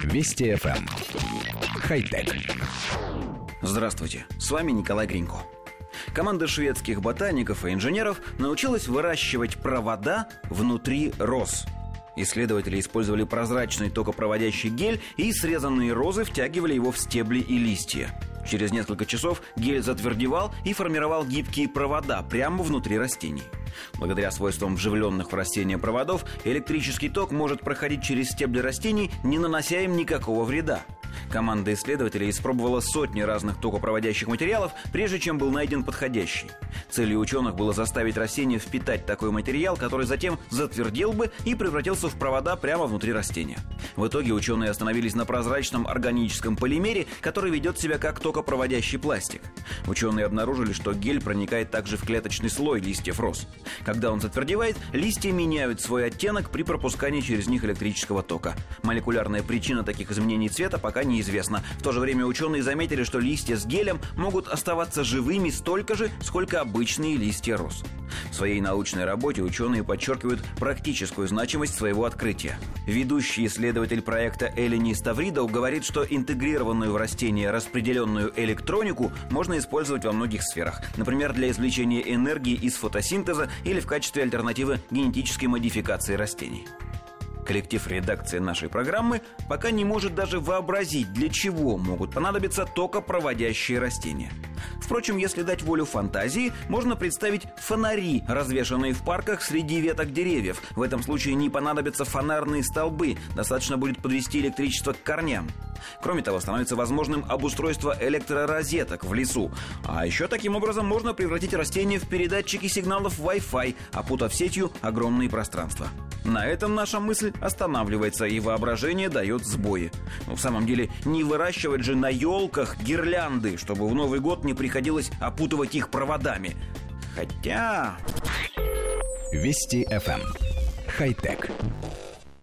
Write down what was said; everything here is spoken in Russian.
Вести FM. Эм. Хай-тек. Здравствуйте, с вами Николай Гринько. Команда шведских ботаников и инженеров научилась выращивать провода внутри роз. Исследователи использовали прозрачный токопроводящий гель и срезанные розы втягивали его в стебли и листья. Через несколько часов гель затвердевал и формировал гибкие провода прямо внутри растений. Благодаря свойствам вживленных в растения проводов, электрический ток может проходить через стебли растений, не нанося им никакого вреда. Команда исследователей испробовала сотни разных токопроводящих материалов, прежде чем был найден подходящий. Целью ученых было заставить растение впитать такой материал, который затем затвердел бы и превратился в провода прямо внутри растения. В итоге ученые остановились на прозрачном органическом полимере, который ведет себя как токопроводящий пластик. Ученые обнаружили, что гель проникает также в клеточный слой листьев роз. Когда он затвердевает, листья меняют свой оттенок при пропускании через них электрического тока. Молекулярная причина таких изменений цвета пока не неизвестно. В то же время ученые заметили, что листья с гелем могут оставаться живыми столько же, сколько обычные листья роз. В своей научной работе ученые подчеркивают практическую значимость своего открытия. Ведущий исследователь проекта Элени Ставридов говорит, что интегрированную в растение распределенную электронику можно использовать во многих сферах. Например, для извлечения энергии из фотосинтеза или в качестве альтернативы генетической модификации растений. Коллектив редакции нашей программы пока не может даже вообразить, для чего могут понадобиться токопроводящие растения. Впрочем, если дать волю фантазии, можно представить фонари, развешанные в парках среди веток деревьев. В этом случае не понадобятся фонарные столбы, достаточно будет подвести электричество к корням. Кроме того, становится возможным обустройство электророзеток в лесу. А еще таким образом можно превратить растения в передатчики сигналов Wi-Fi, опутав сетью огромные пространства. На этом наша мысль останавливается, и воображение дает сбои. Но в самом деле, не выращивать же на елках гирлянды, чтобы в Новый год не приходилось опутывать их проводами. Хотя... Вести FM. Эм. Хай-тек.